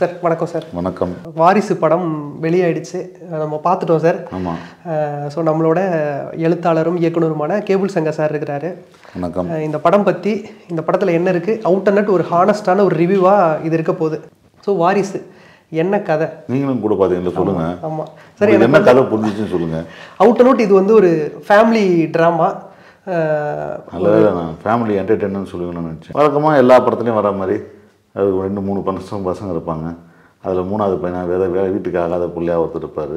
Sir வணக்கம் sir வணக்கம். வாரிசு படம் வெளியாயிடுச்சு. நம்ம பார்த்துட்டோம் சார் ஆமாம் ஸோ நம்மளோட எழுத்தாளரும் இயக்குனருமான கேபிள் சங்கர் சார் இருக்கிறாரு. வணக்கம். இந்த படம் பற்றி இந்த படத்தில் என்ன இருக்குது அவுட் அண்ட் அவுட் ஒரு ஹானஸ்டான ஒரு ரிவ்யூவாக இது இருக்க போகுது. ஸோ வாரிசு என்ன கதை? நீங்களும் கூட பார்த்தீங்களா சொல்லுங்க. ஆமாம் சரி என்ன கதை புரிஞ்சிச்சுன்னு சொல்லுங்க. அவுட் அண்ட் அவுட் இது வந்து ஒரு ஃபேமிலி ட்ராமா வேளை நான் ஃபேமிலி என்டர்டெயின்மெண்ட் சொல்லுங்கன்னு நினச்சேன். வழக்கமாக எல்லா படத்துலையும் வர மாதிரி. அது ரெண்டு மூணு பசங்க பசங்க இருப்பாங்க. அதில் மூணாவது பையனா வேற வேற வீட்டுக்கு ஆகாத பிள்ளையா ஒருத்தர் இருப்பார்.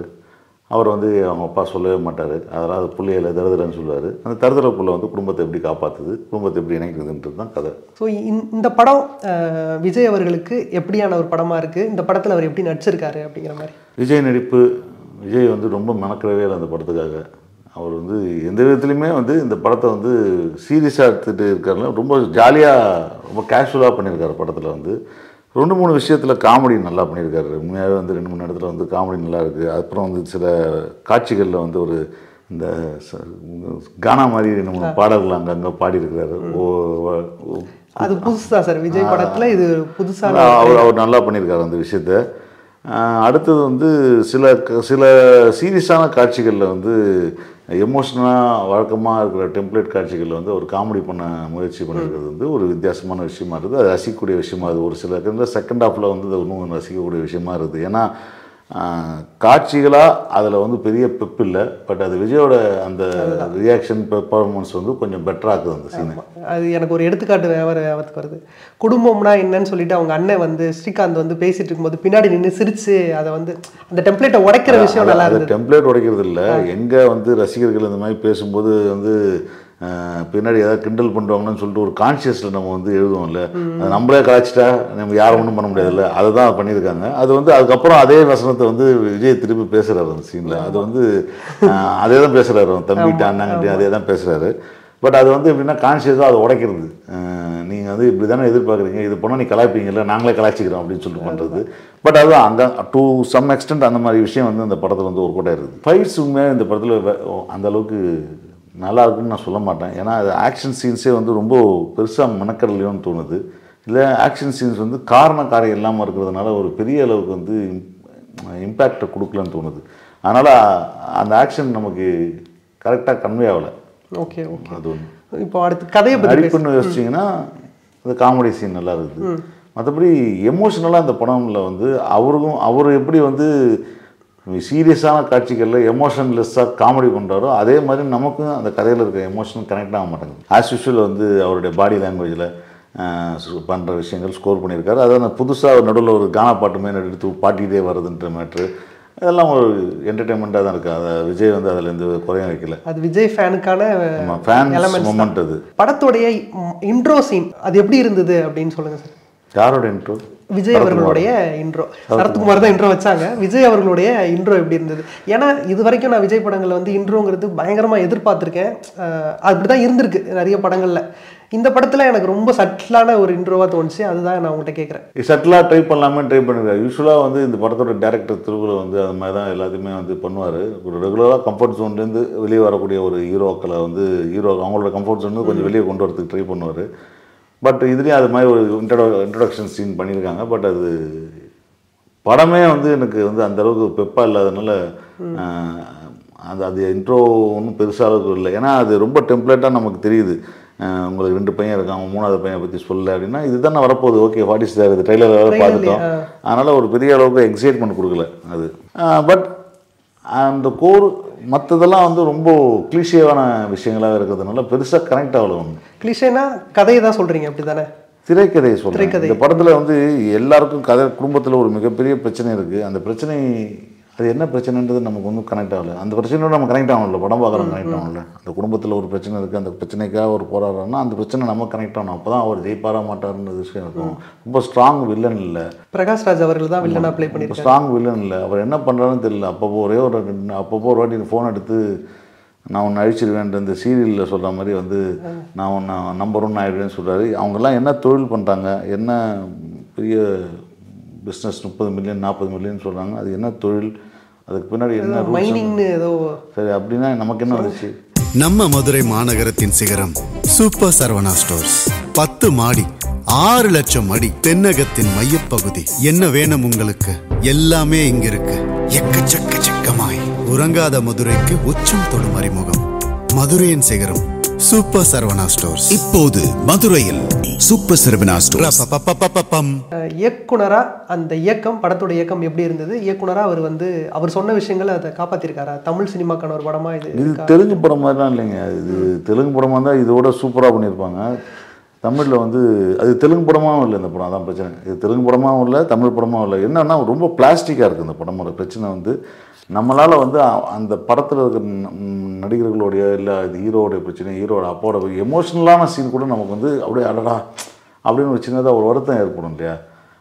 அவர் வந்து அவங்க அப்பா சொல்லவே மாட்டார். அதனால் அது பிள்ளையில தருதரன்னு சொல்லுவார். அந்த தருதர புள்ள வந்து குடும்பத்தை எப்படி காப்பாற்றுது குடும்பத்தை எப்படி இணைக்குதுன்றது தான் கதை ஸோ இந்த படம் விஜய் அவர்களுக்கு எப்படியான ஒரு படமாக இருக்குது இந்த படத்தில் அவர் எப்படி நடிச்சிருக்காரு அப்படிங்கிற மாதிரி. விஜய் நடிப்பு விஜய் வந்து ரொம்ப மெனக்கிடவே இல்லை அந்த படத்துக்காக. அவர் வந்து எந்த விதத்துலையுமே வந்து இந்த படத்தை வந்து சீரியஸாக எடுத்துகிட்டு இருக்காருல ரொம்ப ஜாலியாக ரொம்ப கேஷுவலாக பண்ணியிருக்காரு படத்தில் வந்து. ரெண்டு மூணு விஷயத்தில் காமெடி நல்லா பண்ணியிருக்காரு. உண்மையாகவே வந்து ரெண்டு மூணு இடத்துல வந்து காமெடி நல்லா இருக்குது அப்புறம் வந்து சில காட்சிகளில் வந்து ஒரு இந்த கானா மாதிரி ரெண்டு மூணு பாடல்கள் அங்கங்கே பாடியிருக்கிறாரு. ஓ அது புதுசு தான் சார். விஜய் படத்தில் இது புதுசான அவர் அவர் நல்லா பண்ணியிருக்காரு அந்த விஷயத்த. அடுத்தது வந்து சில சில சீரியஸான காட்சிகளில் வந்து எமோஷ்னலாக வழக்கமாக இருக்கிற டெம்ப்ளேட் காட்சிகளில் வந்து ஒரு காமெடி பண்ண முயற்சி பண்ணிருக்கிறது வந்து ஒரு வித்தியாசமான விஷயமா இருக்குது. அது ரசிக்கக்கூடிய விஷயமா இருக்குது. ஒரு சில செகண்ட் ஹாஃபில் வந்து இன்னும் ரசிக்கக்கூடிய விஷயமா இருக்குது. ஏன்னா காட்சிகளாக அதில் வந்து பெரிய பெப் இல்லை. பட் அது விஜயோட அந்த ரியாக்ஷன் பெர்ஃபார்மன்ஸ் வந்து கொஞ்சம் பெட்டராகுது அந்த சீனை அது எனக்கு ஒரு எடுத்துக்காட்டு வேற ஞாபகத்துக்கு வருது. குடும்பம்னா என்னன்னு சொல்லிட்டு அவங்க அண்ணன் வந்து ஸ்ரீகாந்த் வந்து பேசிட்டு இருக்கும்போது பின்னாடி நின்று சிரிச்சு அதை வந்து அந்த டெம்ப்ளேட்டை உடைக்கிற விஷயம் நல்லா இருந்தது. டெம்ப்ளேட் உடைக்கிறது இல்லை. எங்கே வந்து ரசிகர்கள் இந்த மாதிரி பேசும்போது வந்து பின்னாடி ஏதாவது கிண்டல் பண்ணுவாங்கன்னு சொல்லிட்டு ஒரு கான்ஷியஸில் நம்ம வந்து எழுதுவோம்ல அது நம்மளே கலாச்சிட்டா நம்ம யாரும் ஒன்றும் பண்ண முடியாதுல்ல? அதை தான் பண்ணியிருக்காங்க. அது வந்து அதுக்கப்புறம் அதே வசனத்தை வந்து விஜய் திருப்பி பேசுகிறாரு அந்த சீனில் அது வந்து அதே தான் பேசுகிறாரு அவன் தம்பிகிட்ட அண்ணாங்கிட்ட அதே தான் பேசுகிறாரு பட் அது வந்து எப்படின்னா கான்ஷியஸாக அதை உடைக்கிறது. நீங்கள் வந்து இப்படி தானே எதிர்பார்க்குறீங்க? இது பண்ணால் நீ கலாய்ப்பீங்கல்ல நாங்களே கலாய்ச்சிக்கிறோம் அப்படின்னு சொல்லிட்டு பண்ணுறது பட் அதுதான் அங்கே டு சம் எக்ஸ்டென்ட் அந்த மாதிரி விஷயம் வந்து இந்த படத்தில் வந்து ஒரு கூட இருக்குது ஃபைட்ஸ் உண்மையாக இந்த படத்தில் அந்த அளவுக்கு நல்லா இருக்குன்னு நான் சொல்ல மாட்டேன். ஏன்னா அது ஆக்ஷன் சீன்ஸே வந்து ரொம்ப பெருசாக மெனக்கடலையோன்னு தோணுது. இல்லை ஆக்ஷன் சீன்ஸ் வந்து காரண காரியம் இல்லாமல் இருக்கிறதுனால ஒரு பெரிய அளவுக்கு வந்து இம்பேக்டை கொடுக்கலன்னு தோணுது. அதனால் அந்த ஆக்ஷன் நமக்கு கரெக்டாக கன்வே ஆகலை. Okay okay. அது ஒன்று இப்போ அடுத்து கதையை நடிப்புன்னு யோசிச்சிங்கன்னா இந்த காமெடி சீன் நல்லா இருக்குது. மற்றபடி எமோஷ்னலாக இந்த படம்ல வந்து அவருக்கும் அவர் எப்படி வந்து சீரியஸான காட்சிகளில் எமோஷன்லெஸ்ஸாக காமெடி பண்ணுறாரோ அதே மாதிரி நமக்கும் அந்த கதையில் இருக்க எமோஷன் கனெக்ட் ஆக மாட்டேங்குது. ஆஸ் யூஷுவல் வந்து அவருடைய பாடி லாங்குவேஜில் பண்ணுற விஷயங்கள் ஸ்கோர் பண்ணியிருக்காரு. அதான் புதுசாக நடுவில் ஒரு கானா பாட்டு மாதிரி எடுத்து பாட்டிகிட்டே வருதுன்ற மேட்ரு இதெல்லாம் ஒரு என்டர்டெயின்மெண்ட்டாக தான் இருக்குது அதை விஜய் வந்து அதில் எந்த குறையும் வைக்கல. அது விஜய் ஃபேனுக்கான தான். மூமெண்ட் அது. படத்துடைய இன்ட்ரோ சீன் அது எப்படி இருந்தது அப்படின்னு சொல்லுங்க சார் யாரோட இன்ட்ரோ விஜய் அவர்களுடைய இன்ட்ரோ சரத்குமார். தான் இன்ட்ரோ வச்சாங்க. விஜய் அவர்களுடைய இன்ட்ரோ எப்படி இருந்தது? ஏன்னா இது வரைக்கும் நான் விஜய் படங்கள்ல வந்து இன்ட்ரோங்கிறது பயங்கரமா எதிர்பார்த்திருக்கேன். அஹ் அப்படிதான் இருந்திருக்கு நிறைய படங்கள்ல. இந்த படத்துல எனக்கு ரொம்ப சட்டிலான ஒரு இன்ட்ரோவா தோணுச்சு. அதுதான் நான் உங்கள்கிட்ட கேட்குறேன் சட்டிலாக ட்ரை பண்ணலாமே ட்ரை பண்ணிருக்காரு யூஸ்வலாக வந்து இந்த படத்தோட டேரக்டர் திருக்குறள் வந்து அது மாதிரி தான் எல்லாத்தையுமே வந்து பண்ணுவார். ஒரு ரெகுலராக கம்ஃபர்ட் ஜோன்லேருந்து வெளியே வரக்கூடிய ஒரு ஹீரோக்களை வந்து ஹீரோ அவங்களோட கம்ஃபர்ட் ஜோன் கொஞ்சம் வெளியே கொண்டு வரதுக்கு ட்ரை பண்ணுவார். பட் இதுலேயும் அது மாதிரி ஒரு இன்ட்ரோ இன்ட்ரடக்ஷன் சீன் பண்ணியிருக்காங்க. பட் அது படமே வந்து எனக்கு வந்து அந்த அளவுக்கு பெப்பாக இல்லாதனால அந்த அது இன்ட்ரோ ஒன்றும் பெருசாக அளவுக்கு இல்லை. ஏன்னா அது ரொம்ப டெம்ப்ளேட்டாக நமக்கு தெரியுது. உங்களுக்கு ரெண்டு பையன் இருக்காங்க மூணாவது பையனை பற்றி சொல்ல அப்படின்னா இதுதான் வரப்போகுது. ஓகே வாட் இஸ் தேர் இது ட்ரெய்லர் வேறு பார்த்துட்டோம். அதனால் ஒரு பெரிய அளவுக்கு எக்ஸைட்மெண்ட் கொடுக்கல அது. பட் அந்த கோர் மற்றதெல்லாம் வந்து ரொம்ப கிளிஷேவான விஷயங்களாக இருக்கிறதுனால பெருசாக கனெக்ட் ஆகல ஒன்று கிளிஷேனா கதையை தான் சொல்றீங்க அப்படிதானே திரைக்கதையை சொல்கிறேன் இந்த படத்தில் வந்து எல்லாருக்கும் கதை குடும்பத்தில் ஒரு மிகப்பெரிய பிரச்சனை இருக்குது அந்த பிரச்சனை அது என்ன பிரச்சனைன்றது நமக்கு ஒன்றும் கனெக்ட் ஆகல. அந்த பிரச்சனையோட நம்ம கனெக்ட் ஆகணும்ல. படம் பார்க்குறோம் கனெக்ட் ஆகணும்ல அந்த குடும்பத்தில் ஒரு பிரச்சனை இருக்குது அந்த பிரச்சனைக்காக ஒரு போராடுறோம்னா அந்த பிரச்சனை நம்ம கனெக்ட் ஆகணும் அப்போ தான் அவர் ஜெயிப்பாரா மாட்டார்ன்ற விஷயம் இருக்கும். ரொம்ப ஸ்ட்ராங் வில்லன் இல்லை. பிரகாஷ் ராஜ் அவர்கள் தான் வில்லனா ப்ளே பண்ணியிருக்காரு. ஸ்ட்ராங் வில்லன் இல்லை. அவர் என்ன பண்ணுறாருன்னு தெரியல. அப்பப்போ ஒரே ஒரு அப்பப்போ ஒரு வாட்டி ஃபோன் எடுத்து நான் ஒன்று அழிச்சிருவேன் இந்த சீரியலில் சொல்கிற மாதிரி வந்து நான் ஒன்று நம்பர் ஒன் ஆகிடுவேன்னு சொல்கிறாரு அவங்கெல்லாம் என்ன தொழில் பண்ணுறாங்க என்ன பெரிய பிஸ்னஸ் முப்பது மில்லியன் நாற்பது மில்லியன் சொல்கிறாங்க அது என்ன தொழில்? அதுக்கு பின்னாடி என்ன? மைனிங்னு ஏதோ சரி அப்படின்னா நமக்கு என்ன வந்துச்சு? நம்ம மதுரை மாநகரத்தின் சிகரம் சூப்பர் சரவணா ஸ்டோர்ஸ் பத்து மாடி ஆறு லட்சம் அடி தென்னகத்தின் மையப்பகுதி. என்ன வேணும் உங்களுக்கு? எல்லாமே இங்க இருக்கு எக்கச்சக்க சிக்கமாய் உறங்காத மதுரைக்கு உச்சம் தொடும் அறிமுகம். மதுரையின் சிகரம் சூப்பர் சரவணா ஸ்டோர்ஸ் இப்போது மதுரையில் சூப்பர் சரவணா ஸ்டோர்ஸ் இயக்குனரா அந்த இயக்கம் படத்தோட இயக்கம் எப்படி இருந்தது? இயக்குனரா அவர் வந்து அவர் சொன்ன விஷயங்களை அதை காப்பாத்திருக்காரா? தமிழ் சினிமாக்கான ஒரு படமா இது இது தெலுங்கு படம் மாதிரிலாம் இல்லைங்க. இது தெலுங்கு படமாக இருந்தால் இதோட சூப்பராக பண்ணியிருப்பாங்க. தமிழில் வந்து அது தெலுங்கு படமாகவும் இல்லை இந்த படம். அதான் பிரச்சனை. இது தெலுங்கு படமாகவும் இல்லை தமிழ் படமாகவும் இல்லை. என்னன்னா ரொம்ப பிளாஸ்டிக்காக இருக்குது இந்த படமோட பிரச்சனை வந்து நம்மளால் வந்து அந்த படத்தில் இருக்கிற நடிகர்களுடைய இல்லை இது ஹீரோடைய பிரச்சனை ஹீரோட அப்பாவோட எமோஷ்னலான சீன் கூட நமக்கு வந்து அப்படியே அடடா அப்படின்னு ஒரு சின்னதாக ஒரு வருத்தம் ஏற்படும் இல்லையா?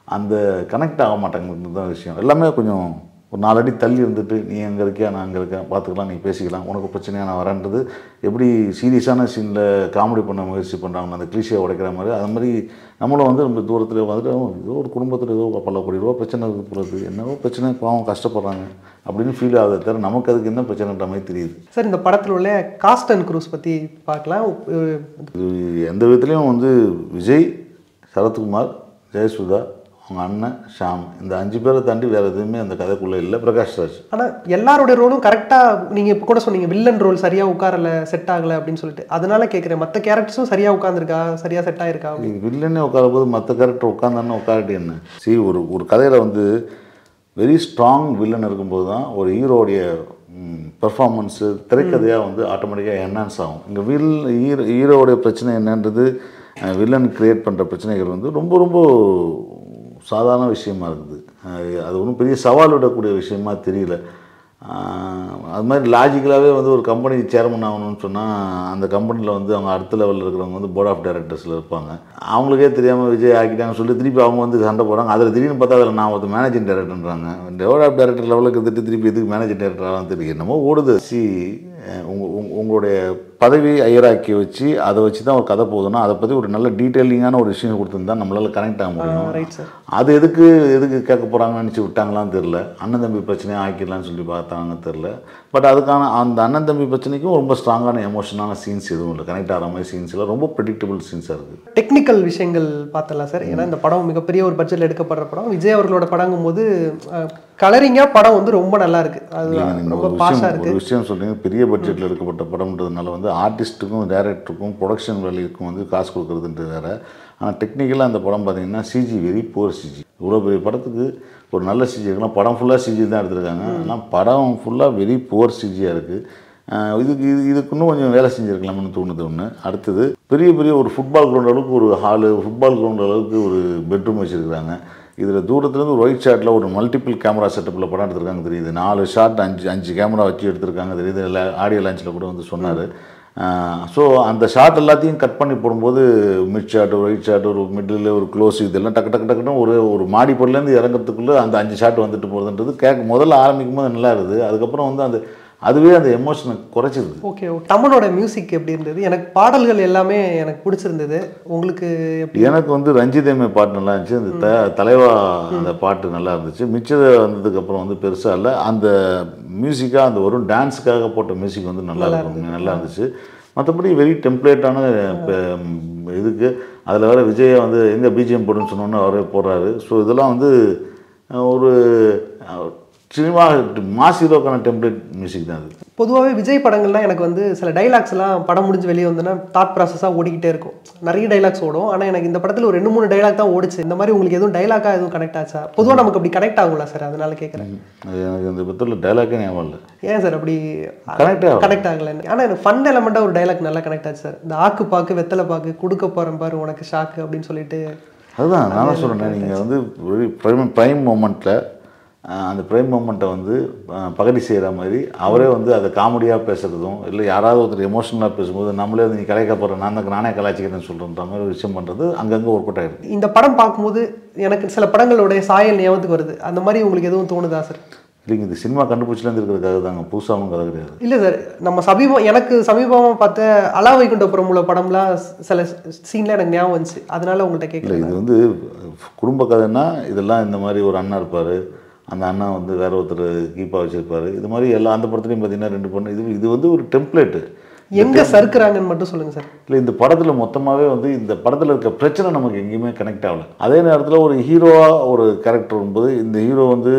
அந்த கனெக்ட் ஆக மாட்டாங்கிறது தான் விஷயம். எல்லாமே கொஞ்சம் ஒரு நாலடி தள்ளி இருந்துட்டு நீ அங்கே இருக்கியா? நான் அங்கே இருக்கேன்? பார்த்துக்கலாம் நீ பேசிக்கலாம். உனக்கு பிரச்சனையா நான் வரேன்றது. எப்படி சீரியஸான சீனில் காமெடி பண்ண முயற்சி பண்ணுறாங்க அந்த கிளீஷியை உடைக்கிற மாதிரி அது மாதிரி நம்மளும் வந்து ரொம்ப தூரத்தில் வந்துட்டு "ஓ, ஏதோ ஒரு குடும்பத்தில் ஏதோ பல கோடி ரூபா பிரச்சனை இருக்குது போகிறது என்னவோ பிரச்சனை பாவம் கஷ்டப்படுறாங்க. அப்படின்னு ஃபீல் ஆகுது தவிர நமக்கு அதுக்கு என்ன பிரச்சனைன்ற மாதிரி தெரியுது. சார் இந்த படத்துல உள்ள காஸ்ட் அண்ட் க்ரூஸ் பத்தி பார்க்கலாம். எந்த விதத்துலேயும் வந்து விஜய் சரத்குமார் ஜெயசுதா அவங்க அண்ணன் ஷாம் இந்த அஞ்சு பேரை தாண்டி வேறு எதுவுமே அந்த கதைக்குள்ளே இல்லை. பிரகாஷ் ராஜ். ஆனா எல்லாருடைய ரோலும் கரெக்டா நீங்க இப்ப கூட சொன்னீங்க வில்லன் ரோல் சரியா உட்காரல செட் ஆகல அப்படின்னு சொல்லிட்டு. அதனால கேக்குறேன் மத்த கேரக்டர்ஸும் சரியா உட்கார்ந்திருக்கா? சரியா செட் ஆயிருக்கா? வில்லனே உட்கார போது மற்ற கேரக்டர் உட்காந்தானே உட்காரட்டி என்ன? see ஒரு ஒரு கதையில் வந்து வெரி ஸ்ட்ராங் வில்லன் இருக்கும்போது தான் ஒரு ஹீரோடைய பெர்ஃபார்மன்ஸு திரைக்கதையாக வந்து ஆட்டோமேட்டிக்காக என்ஹான்ஸ் ஆகும். இங்கே வில் ஹீரோ ஹீரோடைய பிரச்சனை என்னன்றது வில்லன் கிரியேட் பண்ணுற பிரச்சனைகள் வந்து ரொம்ப ரொம்ப சாதாரண விஷயமா இருக்குது அது ஒன்றும் பெரிய சவால் விடக்கூடிய விஷயமா தெரியல. அது மாதிரி லாஜிக்கலாகவே வந்து ஒரு கம்பெனி சேர்மன் ஆகணும்னு சொன்னால் அந்த கம்பெனியில் வந்து அவங்க அடுத்த லெவலில் இருக்கிறவங்க வந்து போர்ட் ஆஃப் டைரக்டர்ஸில் இருப்பாங்க. அவங்களுக்கே தெரியாமல் விஜய் ஆக்கிட்டாங்க சொல்லி திருப்பி அவங்க வந்து சண்டை போடுறாங்க. அதில் திடீர்னு பார்த்தா அதில் நான் ஒருத்தர் மேனேஜிங் டைரக்டர்ன்றாங்க போர்ட் ஆஃப் டைரக்டர் லெவலுக்கு இருந்துட்டு திருப்பி எதுக்கு மேனேஜிங் டைரக்டராக தெரியும் என்னமோ ஓடுது. சி உங்க உங்க- உங்களுடைய பதவி ஐயராக்கி வச்சு அதை வச்சு தான் ஒரு கதை போகுதுன்னா அதை பற்றி ஒரு நல்ல டீட்டெயிலிங்கான ஒரு விஷயம் கொடுத்துருந்தா நம்மளால் கனெக்ட் ஆக முடியும். அது எதுக்கு எதுக்கு கேட்க போகிறாங்கன்னு நினச்சி விட்டாங்களான்னு தெரில அண்ணன் தம்பி பிரச்சனையை ஆக்கிடலாம்னு சொல்லி பார்த்தாங்கன்னு தெரில பட் அதுக்கான அந்த அண்ணன் தம்பி பிரச்சனைக்கும் ரொம்ப ஸ்ட்ராங்கான எமோஷனான சீன்ஸ் எதுவும் இல்லை. கனெக்ட் ஆகிற மாதிரி சீன்ஸ் இல்லை. ரொம்ப ப்ரெடிக்டபிள் சீன்ஸாக இருக்குது. டெக்னிக்கல் விஷயங்கள் பார்த்தலாம் சார் ஏன்னா இந்த படம் மிகப்பெரிய ஒரு பட்ஜெட்ல எடுக்கப்படுற படம். விஜய் அவர்களோட படங்கும் போது கலரிங்கா படம் வந்து ரொம்ப நல்லா இருக்கு. அது ரொம்ப ஒரு பாஷா விஷயம் சொல்றீங்க. பெரிய பட்ஜெட்டில் எடுக்கப்பட்ட படம்ன்றதுனால வந்து ஆர்டிஸ்ட்டுக்கும் டேரக்டருக்கும் ப்ரொடக்ஷன் வேலைக்கும் வந்து காசு கொடுக்குறதுன்றது வேற. ஆனால் டெக்னிக்கலாக அந்த படம் பார்த்தீங்கன்னா சிஜி வெரி புவர் சிஜி இவ்வளோ பெரிய படத்துக்கு ஒரு நல்ல சிஜி இருக்கலாம். படம் ஃபுல்லாக சிஜி தான் எடுத்திருக்காங்க. ஆனால் படம் ஃபுல்லாக வெரி புவர் சிஜியாக இருக்குது இதுக்கு இது இதுக்கு இன்னும் கொஞ்சம் வேலை செஞ்சுருக்கலாம்னு தோணுது ஒன்று அடுத்தது பெரிய பெரிய ஒரு ஃபுட்பால் கிரவுண்ட் அளவுக்கு ஒரு ஹாலு ஃபுட்பால் கிரவுண்ட் அளவுக்கு ஒரு பெட்ரூம் வச்சுருக்காங்க இதில் தூரத்துலேருந்து ஒரு ஒயிட் ஷாட்டில் ஒரு மல்டிபிள் கேமரா செட்டப்பில் படம் எடுத்திருக்காங்க தெரியுது. நாலு ஷாட் அஞ்சு அஞ்சு கேமரா வச்சு எடுத்திருக்காங்க தெரியுது. இல்லை ஆடியோ லான்ச்சில் கூட வந்து சொன்னார். ஸோ அந்த ஷாட் எல்லாத்தையும் கட் பண்ணி போடும்போது மிட் ஷாட் ஒரு ஒயிட் ஷாட் ஒரு மிடில் ஒரு க்ளோஸ் இதெல்லாம் டக்கு டக்கு டக்குன்னு ஒரு ஒரு மாடி பொருள்லேருந்து இறங்குறதுக்குள்ளே அந்த அஞ்சு ஷாட் வந்துட்டு போகுதுன்றது கேட்க முதல்ல ஆரம்பிக்கும் போது நல்லா இருக்குது அதுக்கப்புறம் வந்து அந்த அதுவே அந்த எமோஷனை குறைச்சிருது. ஓகே தமனோட மியூசிக் எப்படி இருந்தது? எனக்கு பாடல்கள் எல்லாமே எனக்கு பிடிச்சிருந்தது. உங்களுக்கு எனக்கு வந்து ரஞ்சிதேமே பாட்டு நல்லா இருந்துச்சு. அந்த த தலைவா அந்த பாட்டு நல்லா இருந்துச்சு. மிச்சது வந்ததுக்கப்புறம் வந்து பெருசாக இல்லை. அந்த மியூசிக்காக அந்த வரும் டான்ஸுக்காக போட்ட மியூசிக் வந்து நல்லா இருக்கும். நல்லா இருந்துச்சு. மற்றபடி வெரி டெம்ப்ளேட்டான இதுக்கு. அதில் வேறு விஜயை வந்து எங்கே பிஜிஎம் போடுன்னு சொன்னோன்னு அவரே போடுறாரு. ஸோ இதெல்லாம் வந்து ஒரு சினிமா மாஸ் ஹீரோக்கான டெம்ப்ளேட் மியூசிக் தான் அது. பொதுவாகவே விஜய் படங்கள்லாம் எனக்கு வந்து சில டைலாக்ஸ் எல்லாம் படம் முடிஞ்சு வெளியே வந்தோன்னா தாட் ப்ராசஸாக ஓடிக்கிட்டே இருக்கும். நிறைய டைலாக்ஸ் ஓடும். ஆனால் எனக்கு இந்த படத்தில் ஒரு ரெண்டு மூணு டைலாக் தான் ஓடிச்சு. இந்த மாதிரி உங்களுக்கு எதுவும் டைலாக்காக எதுவும் கனெக்ட் ஆச்சா? பொதுவாக நமக்கு அப்படி கனெக்ட் ஆகும்ல சார் அதனால கேட்குறேன் அது எனக்கு இந்த பத்தில் டைலாக்கே ஞாபகம் இல்லை. ஏன் சார் அப்படி ஆகல. கனெக்ட் ஆகல. ஆனால் எனக்கு ஃபன் எலமெண்ட்டாக ஒரு டைலாக் நல்லா கனெக்ட் ஆச்சு சார் இந்த ஆக்கு பாக்கு வெத்தலை பாக்கு கொடுக்க போகிறேன் பாரு உனக்கு ஷாக்கு அப்படின்னு சொல்லிட்டு. அதுதான் நானும் சொல்கிறேன் நீங்கள் வந்து ப்ரைம் ப்ரைம் மூமெண்ட்டில் அந்த ப்ரைம் மூமெண்ட்டை வந்து பகடி செய்கிற மாதிரி அவரே வந்து அதை காமெடியாக பேசுகிறதும் இல்லை யாராவது ஒருத்தர் எமோஷனலாக பேசும்போது நம்மளே வந்து நீ கலைக்க போகிற நான் தான் நானே கலாச்சிக்கிறேன்னு சொல்கிறன்ற மாதிரி ஒரு விஷயம் பண்ணுறது அங்கங்கே ஒர்க் அவுட் ஆகிடுது இந்த படம் பார்க்கும்போது எனக்கு சில படங்களுடைய சாயல் ஞாபகத்துக்கு வருது. அந்த மாதிரி உங்களுக்கு எதுவும் தோணுதா சார் இல்லைங்க இது சினிமா கண்டுபிடிச்சிலேருந்து இருக்கிறதுக்காக தாங்க புதுசாகவும் கதை கிடையாது. இல்லை சார் நம்ம சமீபம் எனக்கு சமீபமாக பார்த்த அலா வைகுண்டபுரம் உள்ள படம்லாம் சில சீன்ல எனக்கு ஞாபகம் வந்துச்சு. அதனால உங்கள்கிட்ட கேட்குறேன் இது வந்து குடும்ப கதைன்னா இதெல்லாம் இந்த மாதிரி ஒரு அண்ணா இருப்பார். அந்த அண்ணா வந்து வேற ஒருத்தர் கீப்பா வச்சுருப்பாரு. இது மாதிரி எல்லா அந்த படத்துலையும் பார்த்தீங்கன்னா ரெண்டு பொண்ணு. இது இது வந்து ஒரு டெம்ப்ளேட்டு எங்க சறுக்குறாங்கன்னு மட்டும் சொல்லுங்க சார். இல்லை இந்த படத்தில் மொத்தமாகவே வந்து இந்த படத்தில் இருக்க பிரச்சனை நமக்கு எங்கேயுமே கனெக்ட் ஆகல. அதே நேரத்தில் ஒரு ஹீரோவாக ஒரு கேரக்டர் வரும்போது இந்த ஹீரோ வந்து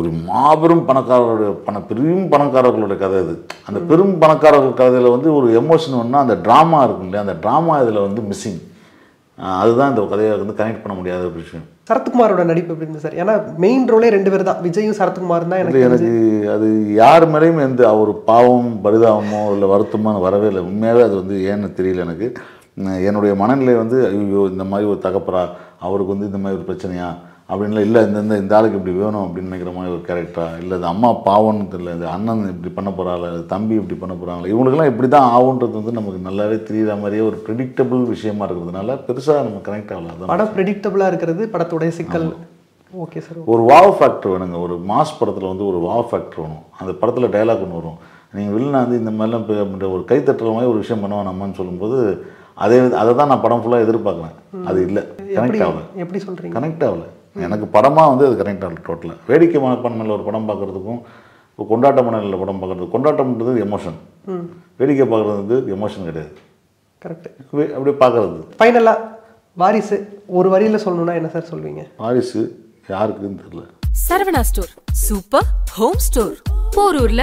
ஒரு மாபெரும் பணக்காரருடைய பண பெரும் பணக்காரர்களுடைய கதை இது. அந்த பெரும் பணக்காரர்கள் கதையில் வந்து ஒரு எமோஷன் ஒன்றா அந்த ட்ராமா இருக்கும் இல்லையா அந்த ட்ராமா இதில் வந்து மிஸ்ஸிங் அதுதான் இந்த கதையை வந்து கனெக்ட் பண்ண முடியாத ஒரு விஷயம். சரத்குமாரோட நடிப்பு எப்படி இருந்தது சார்? ஏன்னா மெயின் ரோலே ரெண்டு பேர் தான் விஜயும் சரத்குமார் தான் எனக்கு எனக்கு அது யார் மேலேயும் எந்த ஒரு பாவம் பரிதாபமோ இல்லை வருத்தமோ வரவே இல்லை. உண்மையாகவே அது வந்து ஏன்னு தெரியல எனக்கு. என்னுடைய மனநிலை வந்து ஐயோ இந்த மாதிரி ஒரு தகப்பரா அவருக்கு வந்து இந்த மாதிரி ஒரு பிரச்சனையா? அப்படின்லாம் இல்லை இந்த இந்த இந்த ஆளுக்கு இப்படி வேணும் அப்படின்னு நினைக்கிற மாதிரி ஒரு கேரக்டரா இல்லை இந்த அம்மா பாவம்னு தெரியல இந்த அண்ணன் இப்படி பண்ண போகிறாள் தம்பி இப்படி பண்ண போகிறாங்களா இவங்களுக்கெல்லாம் இப்படி தான் ஆகுன்றது வந்து நமக்கு நல்லாவே தெரியுற மாதிரியே ஒரு ப்ரிடிக்டபிள் விஷயமா இருக்கிறதுனால பெருசாக நம்ம கனெக்ட் ஆகல அதான் படம் ப்ரெடிக்டபிளா இருக்கிறது படத்துடைய சிக்கல். ஓகே சார் ஒரு வாவ் ஃபேக்டர் வேணுங்க. ஒரு மாஸ் படத்தில் வந்து ஒரு வாவ் ஃபேக்டர் வேணும். அந்த படத்தில் டைலாக் ஒன்று வரும். நீங்கள் வில்லனை வந்து இந்த மாதிரிலாம் இப்ப அப்படின்ற ஒரு கைத்தட்டுற மாதிரி ஒரு விஷயம் பண்ணுவோம் நம்மன்னு சொல்லும்போது அதே அதை தான் நான் படம் ஃபுல்லாக எதிர்பார்க்குறேன். அது இல்லை. கனெக்ட் ஆகல. எப்படி சொல்றீங்க? கனெக்ட் ஆகல. எனக்கு படமாக வந்து அது கனெக்ட் ஆகல டோட்டலாக வேடிக்கை மனப்பான்மையில் ஒரு படம் பார்க்குறதுக்கும் இப்போ கொண்டாட்ட மனநிலையில் படம் பார்க்குறது கொண்டாட்டம்ன்றது எமோஷன் வேடிக்கை பார்க்குறது வந்து எமோஷன் கிடையாது கரெக்ட் அப்படியே பார்க்குறது. ஃபைனலா வாரிசு ஒரு வரியில சொல்லணும்னா என்ன சார் சொல்வீங்க? வாரிசு யாருக்குன்னு தெரியல. Saravana store super home store போரூர்ல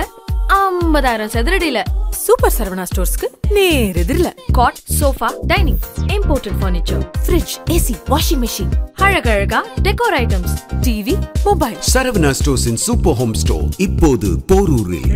ஐம்பதாயிரம் சதுரடியில சூப்பர் சரவணா ஸ்டோர்ஸ்க்கு நேர் எதிரில cot sofa dining imported furniture fridge AC washing machine அழகழகா decor items TV mobile Saravana ஸ்டோர்ஸின் super home store இப்போது போரூரில்.